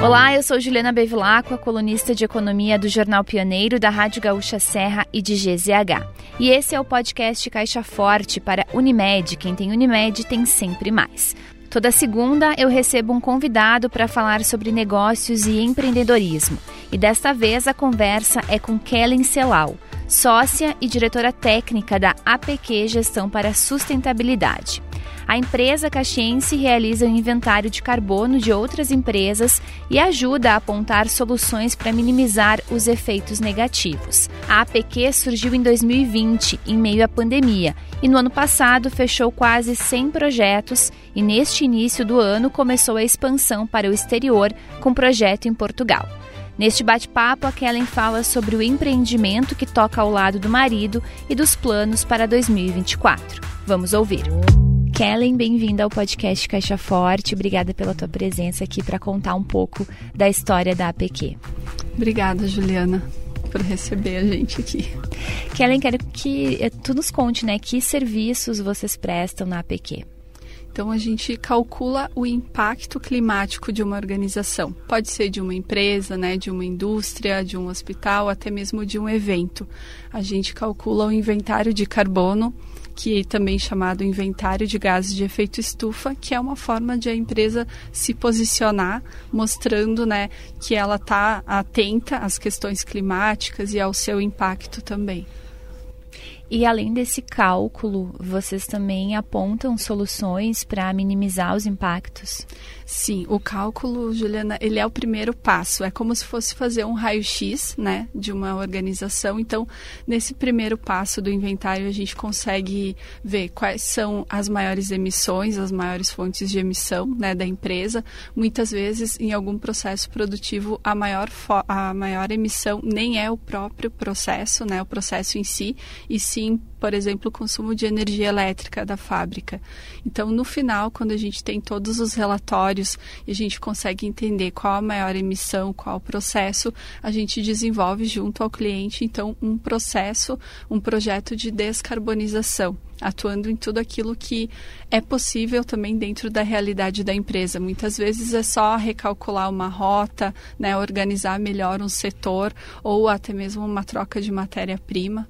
Olá, eu sou Juliana Bevilacqua, colunista de economia do Jornal Pioneiro, da Rádio Gaúcha Serra e de GZH. E esse é o podcast Caixa Forte para Unimed. Quem tem Unimed tem sempre mais. Toda segunda eu recebo um convidado para falar sobre negócios e empreendedorismo. E desta vez a conversa é com Kellen Celal, sócia e diretora técnica da APQ Gestão para Sustentabilidade. A empresa caxiense realiza o um inventário de carbono de outras empresas e ajuda a apontar soluções para minimizar os efeitos negativos. A APQ surgiu em 2020, em meio à pandemia, e no ano passado fechou quase 100 projetos e neste início do ano começou a expansão para o exterior com projeto em Portugal. Neste bate-papo, a Kellen fala sobre o empreendimento que toca ao lado do marido e dos planos para 2024. Vamos ouvir. Kellen, bem-vinda ao podcast Caixa Forte. Obrigada pela tua presença aqui para contar um pouco da história da APQ. Obrigada, Juliana, por receber a gente aqui. Kellen, quero que tu nos conte, né, que serviços vocês prestam na APQ. Então, a gente calcula o impacto climático de uma organização. Pode ser de uma empresa, né, de uma indústria, de um hospital, até mesmo de um evento. A gente calcula o inventário de carbono que é também chamado inventário de gases de efeito estufa, que é uma forma de a empresa se posicionar, mostrando né, que ela está atenta às questões climáticas e ao seu impacto também. E além desse cálculo, vocês também apontam soluções para minimizar os impactos? Sim, o cálculo, Juliana, ele é o primeiro passo. É como se fosse fazer um raio-x, né, de uma organização. Então, nesse primeiro passo do inventário, a gente consegue ver quais são as maiores emissões, as maiores fontes de emissão, né, da empresa. Muitas vezes, em algum processo produtivo, a maior a maior emissão nem é o próprio processo, né, o processo em si, e sim por exemplo, o consumo de energia elétrica da fábrica. Então, no final, quando a gente tem todos os relatórios e a gente consegue entender qual a maior emissão, qual o processo, a gente desenvolve junto ao cliente, então, um processo, um projeto de descarbonização atuando em tudo aquilo que é possível também dentro da realidade da empresa. Muitas vezes é só recalcular uma rota, né, organizar melhor um setor ou até mesmo uma troca de matéria-prima.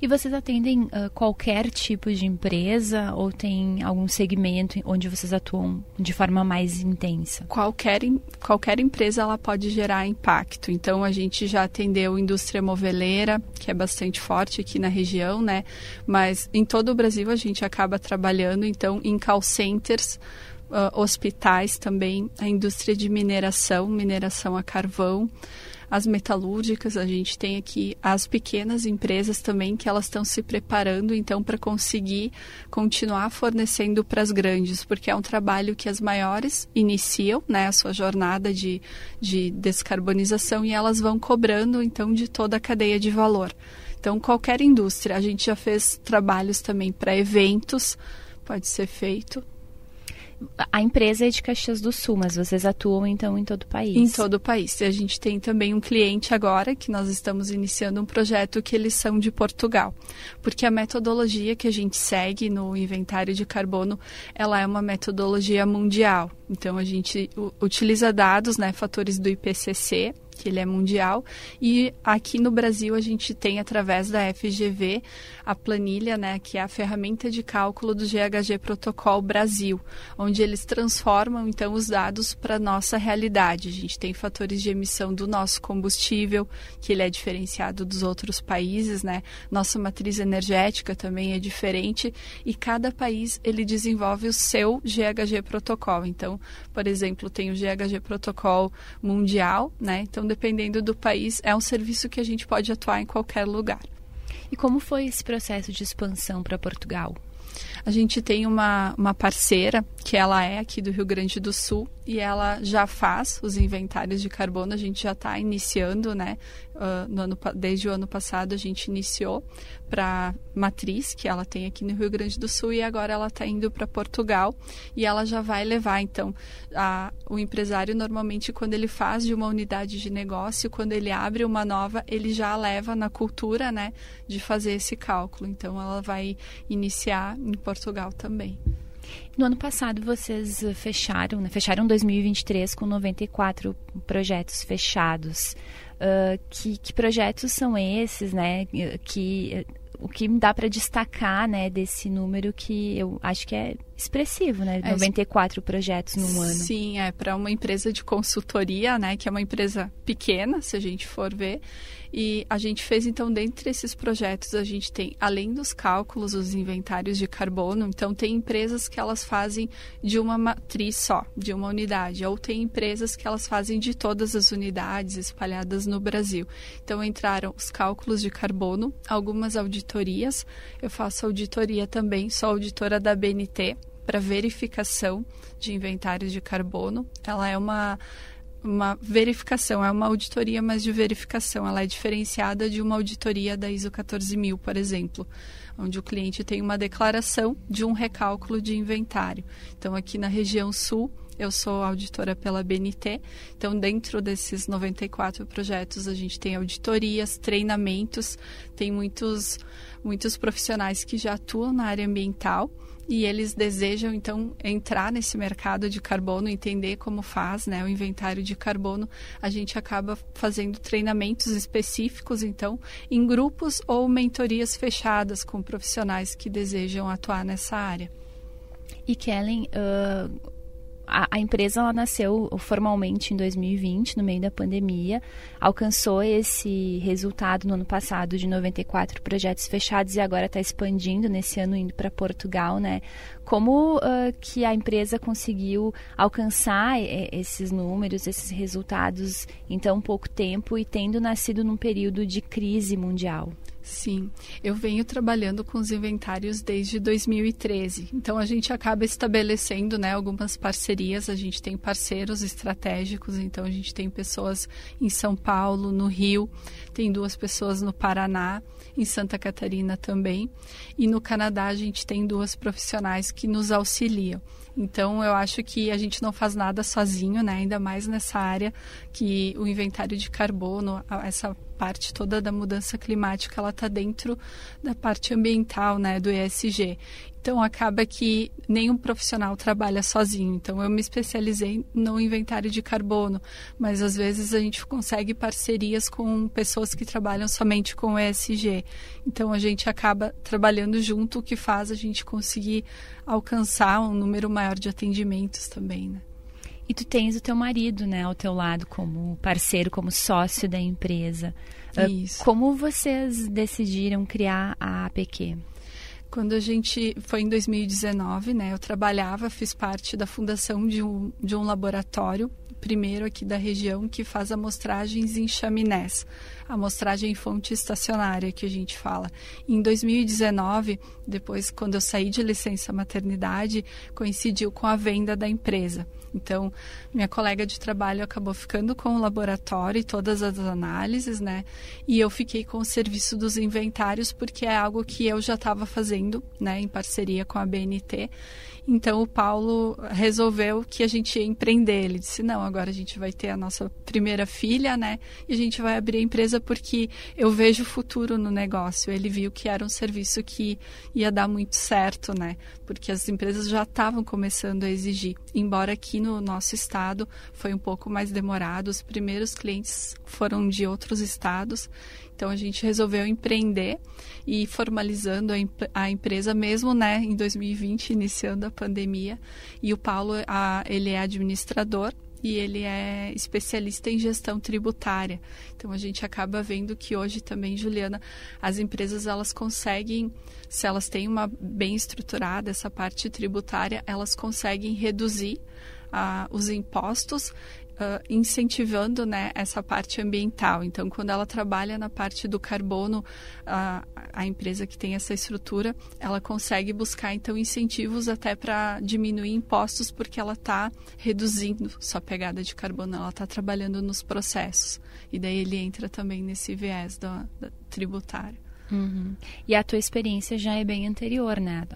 E vocês atendem uh, qualquer tipo de empresa ou tem algum segmento onde vocês atuam de forma mais intensa? Qualquer, qualquer empresa ela pode gerar impacto. Então a gente já atendeu indústria moveleira, que é bastante forte aqui na região, né? Mas em todo o Brasil a gente acaba trabalhando então em call centers Uh, hospitais também, a indústria de mineração, mineração a carvão, as metalúrgicas, a gente tem aqui as pequenas empresas também que elas estão se preparando então para conseguir continuar fornecendo para as grandes, porque é um trabalho que as maiores iniciam, né, a sua jornada de, de descarbonização e elas vão cobrando então de toda a cadeia de valor. Então, qualquer indústria, a gente já fez trabalhos também para eventos, pode ser feito a empresa é de Caxias do Sul, mas vocês atuam então em todo o país? Em todo o país. E a gente tem também um cliente agora que nós estamos iniciando um projeto que eles são de Portugal, porque a metodologia que a gente segue no inventário de carbono, ela é uma metodologia mundial. Então a gente utiliza dados, né, fatores do IPCC, que ele é mundial, e aqui no Brasil a gente tem através da FGV a planilha, né, que é a ferramenta de cálculo do GHG Protocol Brasil, onde eles transformam então os dados para nossa realidade. A gente tem fatores de emissão do nosso combustível, que ele é diferenciado dos outros países, né? Nossa matriz energética também é diferente e cada país ele desenvolve o seu GHG Protocol. Então, por exemplo, tem o GHG Protocol mundial, né? Então então, dependendo do país, é um serviço que a gente pode atuar em qualquer lugar. E como foi esse processo de expansão para Portugal? A gente tem uma, uma parceira que ela é aqui do Rio Grande do Sul e ela já faz os inventários de carbono. A gente já está iniciando, né? Uh, no ano, desde o ano passado a gente iniciou para matriz que ela tem aqui no Rio Grande do Sul e agora ela está indo para Portugal e ela já vai levar. Então, a, o empresário normalmente quando ele faz de uma unidade de negócio, quando ele abre uma nova, ele já leva na cultura, né, de fazer esse cálculo. Então, ela vai iniciar em Portugal também. No ano passado vocês fecharam, né? fecharam 2023 com 94 projetos fechados. Uh, que, que, projetos são esses, né? Que o que dá para destacar, né, desse número que eu acho que é expressivo, né? É, 94 projetos no ano. Sim, é para uma empresa de consultoria, né, que é uma empresa pequena, se a gente for ver. E a gente fez então dentre esses projetos a gente tem além dos cálculos os inventários de carbono, então tem empresas que elas fazem de uma matriz só, de uma unidade, ou tem empresas que elas fazem de todas as unidades espalhadas no Brasil. Então entraram os cálculos de carbono, algumas auditorias. Eu faço auditoria também, sou auditora da BNT para verificação de inventários de carbono. Ela é uma uma verificação, é uma auditoria, mas de verificação. Ela é diferenciada de uma auditoria da ISO 14000, por exemplo, onde o cliente tem uma declaração de um recálculo de inventário. Então, aqui na região sul, eu sou auditora pela BNT. Então, dentro desses 94 projetos, a gente tem auditorias, treinamentos, tem muitos, muitos profissionais que já atuam na área ambiental e eles desejam então entrar nesse mercado de carbono, entender como faz, né, o inventário de carbono. A gente acaba fazendo treinamentos específicos, então, em grupos ou mentorias fechadas com profissionais que desejam atuar nessa área. E Kellen, uh, a, a, empresa ela nasceu formalmente em 2020, no meio da pandemia, alcançou esse resultado no ano passado de 94 projetos fechados e agora está expandindo nesse ano indo para Portugal, né? Como uh, que a empresa conseguiu alcançar esses números, esses resultados em tão pouco tempo e tendo nascido num período de crise mundial? Sim, eu venho trabalhando com os inventários desde 2013. Então a gente acaba estabelecendo, né, algumas parcerias. A gente tem parceiros estratégicos. Então a gente tem pessoas em São Paulo, no Rio, tem duas pessoas no Paraná, em Santa Catarina também, e no Canadá a gente tem duas profissionais que nos auxiliam. Então, eu acho que a gente não faz nada sozinho, né? Ainda mais nessa área que o inventário de carbono, essa parte toda da mudança climática, ela está dentro da parte ambiental, né? Do ESG. Então acaba que nenhum profissional trabalha sozinho. Então eu me especializei no inventário de carbono, mas às vezes a gente consegue parcerias com pessoas que trabalham somente com o ESG. Então a gente acaba trabalhando junto, o que faz a gente conseguir alcançar um número maior de atendimentos também, né? E tu tens o teu marido, né, ao teu lado como parceiro, como sócio da empresa. Ah, Isso. Como vocês decidiram criar a APQ? Quando a gente foi em 2019, né, eu trabalhava, fiz parte da fundação de um, de um laboratório, primeiro aqui da região, que faz amostragens em chaminés, amostragem em fonte estacionária que a gente fala. Em 2019, depois, quando eu saí de licença maternidade, coincidiu com a venda da empresa. Então, minha colega de trabalho acabou ficando com o laboratório e todas as análises, né? E eu fiquei com o serviço dos inventários, porque é algo que eu já estava fazendo, né, em parceria com a BNT. Então o Paulo resolveu que a gente ia empreender. Ele disse: não, agora a gente vai ter a nossa primeira filha, né? E a gente vai abrir a empresa porque eu vejo futuro no negócio. Ele viu que era um serviço que ia dar muito certo, né? Porque as empresas já estavam começando a exigir. Embora aqui no nosso estado foi um pouco mais demorado, os primeiros clientes foram de outros estados. Então a gente resolveu empreender e formalizando a, a, empresa mesmo, né, em 2020, iniciando a pandemia. E o Paulo, a, ele é administrador e ele é especialista em gestão tributária. Então a gente acaba vendo que hoje também, Juliana, as empresas elas conseguem, se elas têm uma bem estruturada essa parte tributária, elas conseguem reduzir uh, os impostos uh, incentivando né, essa parte ambiental. Então, quando ela trabalha na parte do carbono, uh, a empresa que tem essa estrutura, ela consegue buscar então incentivos até para diminuir impostos, porque ela está reduzindo sua pegada de carbono, ela está trabalhando nos processos. E daí ele entra também nesse viés da, da tributário. Uhum. E a tua experiência já é bem anterior, né?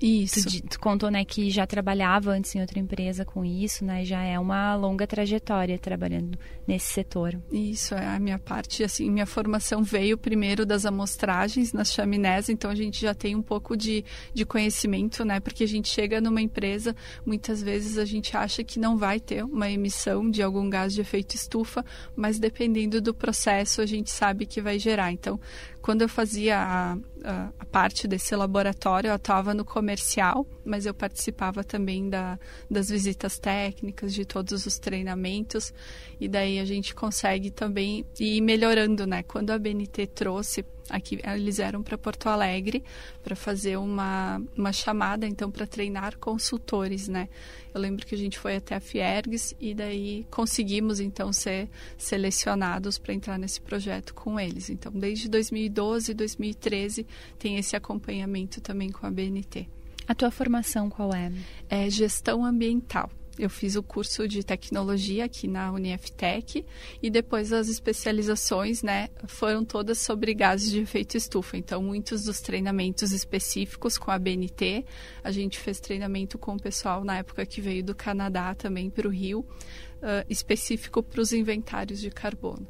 Isso. Tu, tu, contou, né, que já trabalhava antes em outra empresa com isso, né? Já é uma longa trajetória trabalhando nesse setor. Isso, é a minha parte, assim, minha formação veio primeiro das amostragens nas chaminés, então a gente já tem um pouco de, de conhecimento, né? Porque a gente chega numa empresa, muitas vezes a gente acha que não vai ter uma emissão de algum gás de efeito estufa, mas dependendo do processo a gente sabe que vai gerar. Então, quando eu fazia a, a, a parte desse laboratório, eu atuava no comercial, mas eu participava também da, das visitas técnicas, de todos os treinamentos, e daí a gente consegue também ir melhorando, né? Quando a BNT trouxe aqui eles eram para Porto Alegre para fazer uma, uma chamada então para treinar consultores né? Eu lembro que a gente foi até a Fiergs e daí conseguimos então ser selecionados para entrar nesse projeto com eles. Então desde 2012 2013 tem esse acompanhamento também com a BNT a tua formação qual é é gestão ambiental eu fiz o curso de tecnologia aqui na Uniftec e depois as especializações, né, foram todas sobre gases de efeito estufa. Então, muitos dos treinamentos específicos com a BNT, a gente fez treinamento com o pessoal na época que veio do Canadá também para o Rio, uh, específico para os inventários de carbono.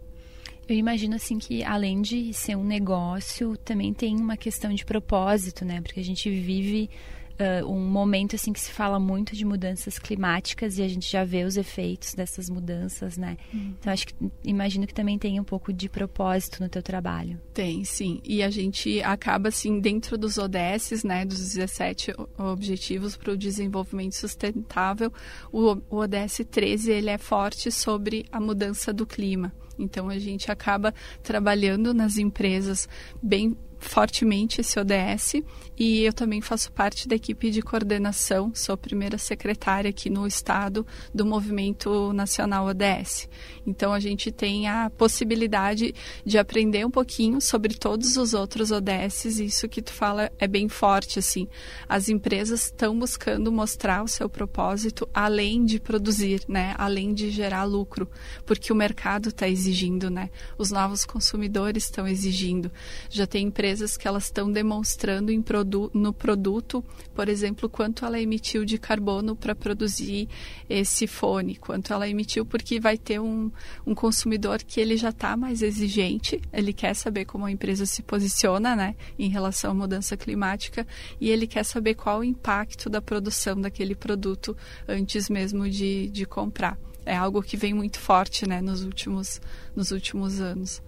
Eu imagino assim que além de ser um negócio, também tem uma questão de propósito, né? Porque a gente vive uh, um momento assim que se fala muito de mudanças climáticas e a gente já vê os efeitos dessas mudanças, né? Uhum. Então acho que imagino que também tem um pouco de propósito no teu trabalho. Tem, sim. E a gente acaba assim dentro dos ODS, né, dos 17 objetivos para o desenvolvimento sustentável, o, o ODS 13 ele é forte sobre a mudança do clima. Então a gente acaba trabalhando nas empresas bem fortemente esse ODS e eu também faço parte da equipe de coordenação, sou a primeira secretária aqui no estado do Movimento Nacional ODS. Então a gente tem a possibilidade de aprender um pouquinho sobre todos os outros ODSs e isso que tu fala é bem forte assim. As empresas estão buscando mostrar o seu propósito além de produzir, né? Além de gerar lucro, porque o mercado está exigindo, né? Os novos consumidores estão exigindo. Já tem empresas empresas que elas estão demonstrando em produ no produto, por exemplo, quanto ela emitiu de carbono para produzir esse fone, quanto ela emitiu, porque vai ter um, um consumidor que ele já está mais exigente, ele quer saber como a empresa se posiciona né, em relação à mudança climática e ele quer saber qual o impacto da produção daquele produto antes mesmo de, de comprar. É algo que vem muito forte né, nos, últimos, nos últimos anos.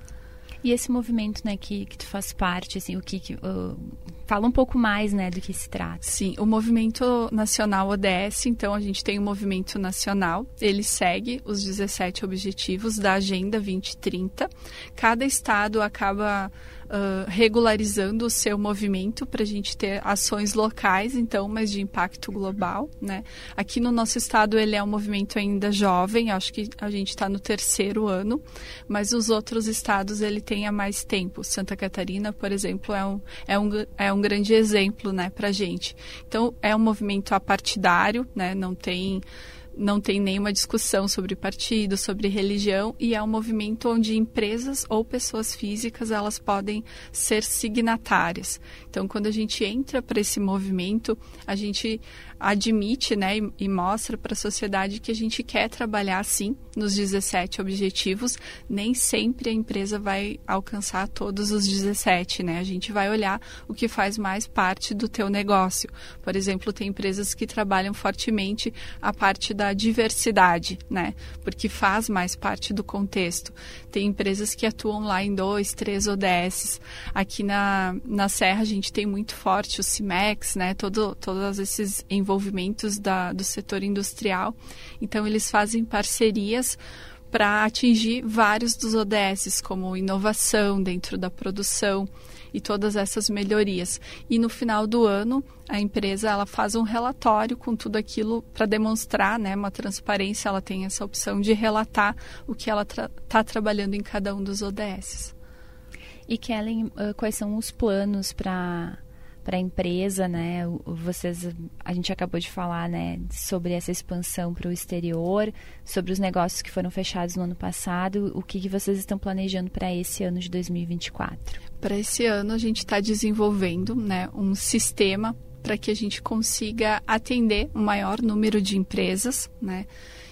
E esse movimento, né, que, que tu faz parte, assim, o que, que uh, fala um pouco mais, né, do que se trata. Sim, o movimento nacional ODS, então a gente tem o movimento nacional, ele segue os 17 objetivos da Agenda 2030. Cada estado acaba uh, regularizando o seu movimento para a gente ter ações locais, então, mas de impacto global, né? Aqui no nosso estado ele é um movimento ainda jovem, acho que a gente está no terceiro ano, mas os outros estados ele tem há mais tempo. Santa Catarina, por exemplo, é um, é um, é um grande exemplo, né, para gente. Então, é um movimento apartidário, né? Não tem não tem nenhuma discussão sobre partido, sobre religião e é um movimento onde empresas ou pessoas físicas elas podem ser signatárias. Então, quando a gente entra para esse movimento, a gente admite, né, e, mostra para a sociedade que a gente quer trabalhar sim nos 17 objetivos. Nem sempre a empresa vai alcançar todos os 17, né? A gente vai olhar o que faz mais parte do teu negócio. Por exemplo, tem empresas que trabalham fortemente a parte da diversidade, né? Porque faz mais parte do contexto. Tem empresas que atuam lá em dois, três ODS. Aqui na, na Serra a gente tem muito forte o CIMEX, né? Todo, todos esses envolvimentos da, do setor industrial. Então eles fazem parcerias para atingir vários dos ODS, como inovação dentro da produção, e todas essas melhorias. E no final do ano, a empresa ela faz um relatório com tudo aquilo para demonstrar, né, uma transparência. Ela tem essa opção de relatar o que ela está tra trabalhando em cada um dos ODS. E Kellen, quais são os planos para para a empresa, né? Vocês, a gente acabou de falar, né, sobre essa expansão para o exterior, sobre os negócios que foram fechados no ano passado. O que, que vocês estão planejando para esse ano de 2024? Para esse ano a gente está desenvolvendo, né, um sistema para que a gente consiga atender um maior número de empresas, né?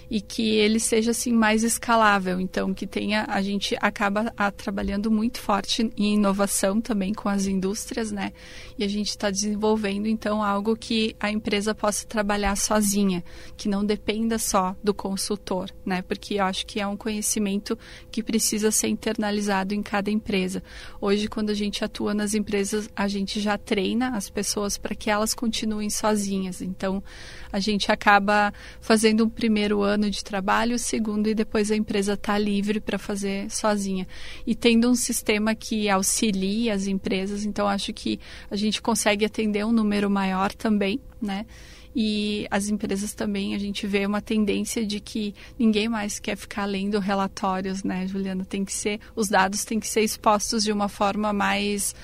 E que ele seja assim mais escalável. Então, que tenha a gente acaba a, trabalhando muito forte em inovação também com as indústrias, né? E a gente está desenvolvendo então algo que a empresa possa trabalhar sozinha, que não dependa só do consultor, né? Porque eu acho que é um conhecimento que precisa ser internalizado em cada empresa. Hoje, quando a gente atua nas empresas, a gente já treina as pessoas para que elas continuem sozinhas. Então, a gente acaba fazendo um primeiro ano de trabalho, o segundo e depois a empresa está livre para fazer sozinha. E tendo um sistema que auxilia as empresas, então acho que a gente consegue atender um número maior também, né? E as empresas também, a gente vê uma tendência de que ninguém mais quer ficar lendo relatórios, né, Juliana? Tem que ser, os dados têm que ser expostos de uma forma mais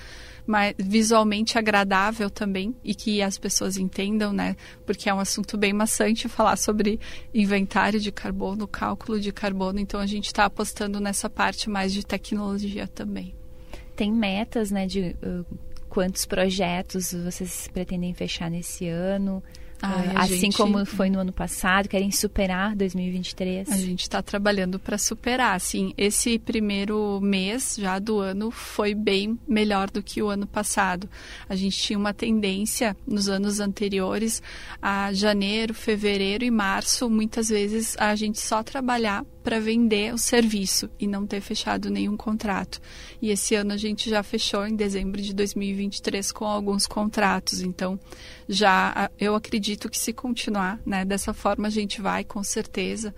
mais visualmente agradável também e que as pessoas entendam, né? Porque é um assunto bem maçante falar sobre inventário de carbono, cálculo de carbono. Então a gente está apostando nessa parte mais de tecnologia também. Tem metas, né? De uh, quantos projetos vocês pretendem fechar nesse ano? Ai, assim gente... como foi no ano passado, querem superar 2023? A gente está trabalhando para superar. Assim, esse primeiro mês já do ano foi bem melhor do que o ano passado. A gente tinha uma tendência nos anos anteriores a janeiro, fevereiro e março, muitas vezes a gente só trabalhar para vender o serviço e não ter fechado nenhum contrato. E esse ano a gente já fechou em dezembro de 2023 com alguns contratos. Então, já eu acredito que se continuar, né, dessa forma a gente vai com certeza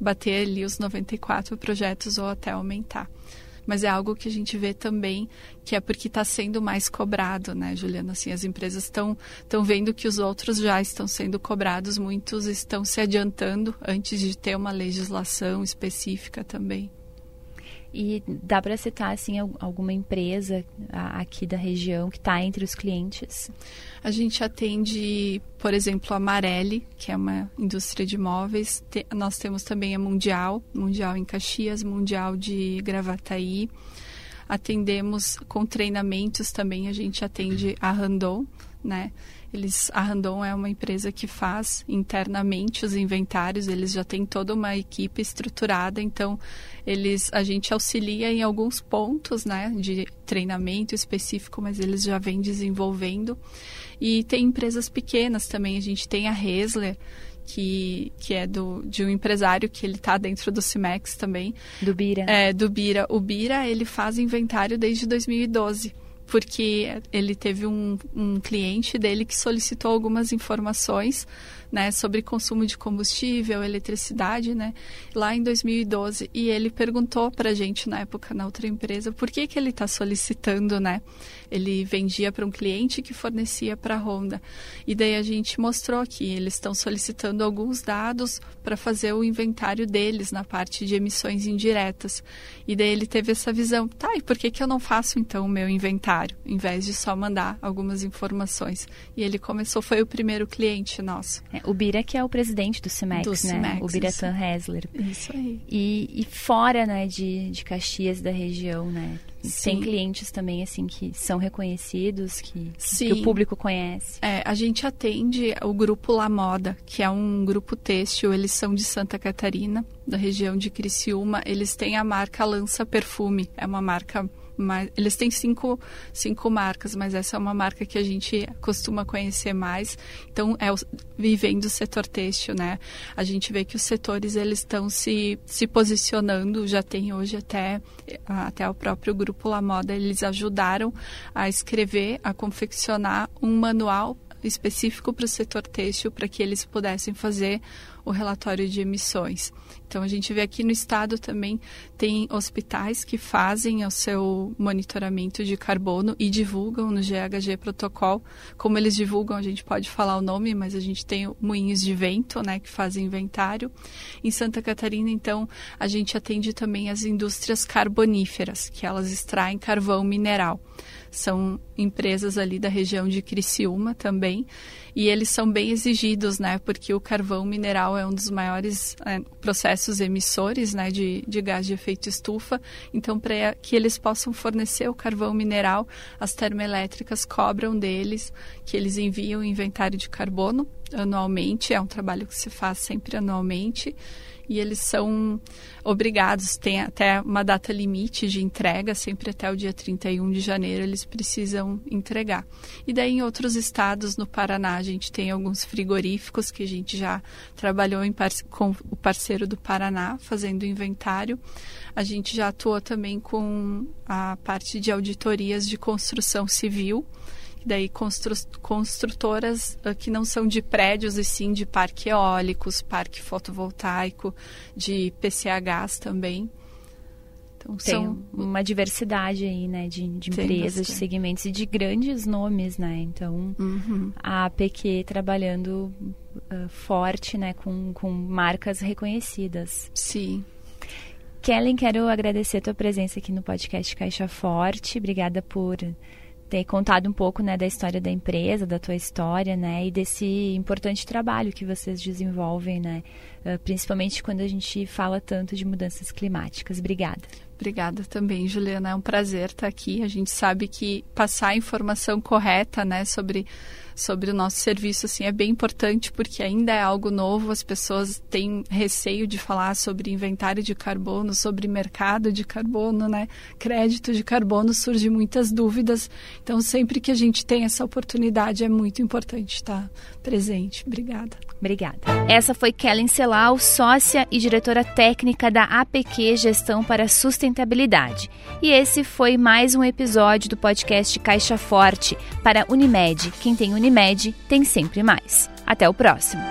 bater ali os 94 projetos ou até aumentar mas é algo que a gente vê também que é porque está sendo mais cobrado, né, Juliana? Assim, as empresas estão estão vendo que os outros já estão sendo cobrados, muitos estão se adiantando antes de ter uma legislação específica também. E dá para citar assim alguma empresa aqui da região que está entre os clientes? A gente atende, por exemplo, a Marelli, que é uma indústria de móveis. nós temos também a Mundial, Mundial em Caxias, Mundial de Gravataí. Atendemos com treinamentos também, a gente atende a Randon, né? Eles, a Randon é uma empresa que faz internamente os inventários, eles já têm toda uma equipe estruturada, então eles a gente auxilia em alguns pontos, né, de treinamento específico, mas eles já vêm desenvolvendo. E tem empresas pequenas também, a gente tem a Hesler, que, que é do, de um empresário que ele está dentro do Cimex também. Do Bira. É, do Bira. O Bira, ele faz inventário desde 2012 porque ele teve um, um cliente dele que solicitou algumas informações né, sobre consumo de combustível, eletricidade, né, lá em 2012. E ele perguntou para a gente na época na outra empresa por que que ele está solicitando, né? Ele vendia para um cliente que fornecia para a Honda. E daí a gente mostrou que eles estão solicitando alguns dados para fazer o inventário deles na parte de emissões indiretas. E daí ele teve essa visão, tá? E por que que eu não faço então o meu inventário, em vez de só mandar algumas informações? E ele começou, foi o primeiro cliente nosso. É, o Bira que é o presidente do CIMEX, do né? CIMEX, o Biratan Hessler. Isso aí. E, e fora, né, de, de Caxias da região, né? Sim. Tem clientes também, assim, que são reconhecidos, que, que o público conhece. É, a gente atende o grupo La Moda, que é um grupo têxtil, eles são de Santa Catarina, da região de Criciúma. Eles têm a marca Lança Perfume, é uma marca mas eles têm cinco, cinco marcas, mas essa é uma marca que a gente costuma conhecer mais. Então, é o, vivendo o setor têxtil, né? A gente vê que os setores eles estão se, se posicionando, já tem hoje até, até o próprio grupo La Moda, eles ajudaram a escrever, a confeccionar um manual específico para o setor têxtil para que eles pudessem fazer o relatório de emissões. Então a gente vê aqui no estado também tem hospitais que fazem o seu monitoramento de carbono e divulgam no GHG protocolo. Como eles divulgam, a gente pode falar o nome, mas a gente tem moinhos de vento, né, que fazem inventário. Em Santa Catarina, então, a gente atende também as indústrias carboníferas, que elas extraem carvão mineral são empresas ali da região de Criciúma também, e eles são bem exigidos, né, porque o carvão mineral é um dos maiores é, processos emissores, né, de, de gás de efeito estufa, então para que eles possam fornecer o carvão mineral, as termoelétricas cobram deles que eles enviam o inventário de carbono anualmente, é um trabalho que se faz sempre anualmente, e eles são obrigados, tem até uma data limite de entrega, sempre até o dia 31 de janeiro eles precisam entregar. E daí em outros estados, no Paraná, a gente tem alguns frigoríficos que a gente já trabalhou com o parceiro do Paraná, fazendo inventário. A gente já atuou também com a parte de auditorias de construção civil, daí constru construtoras uh, que não são de prédios e sim de parque eólicos, parque fotovoltaico, de PCHs também. Então, Tem são... uma diversidade aí, né, de, de empresas, de segmentos e de grandes nomes, né? Então, uhum. a APQ trabalhando uh, forte, né, com, com marcas reconhecidas. Sim. Kellen, quero agradecer a tua presença aqui no podcast Caixa Forte. Obrigada por ter contado um pouco né, da história da empresa, da tua história, né, e desse importante trabalho que vocês desenvolvem, né, uh, principalmente quando a gente fala tanto de mudanças climáticas. Obrigada. Obrigada também, Juliana. É um prazer estar aqui. A gente sabe que passar a informação correta, né, sobre sobre o nosso serviço assim é bem importante porque ainda é algo novo, as pessoas têm receio de falar sobre inventário de carbono, sobre mercado de carbono, né? Crédito de carbono surge muitas dúvidas. Então sempre que a gente tem essa oportunidade é muito importante estar presente. Obrigada. Obrigada. Essa foi Kellen Celal, sócia e diretora técnica da APQ Gestão para Sustentabilidade. E esse foi mais um episódio do podcast Caixa Forte para Unimed. Quem tem Unimed tem sempre mais. Até o próximo.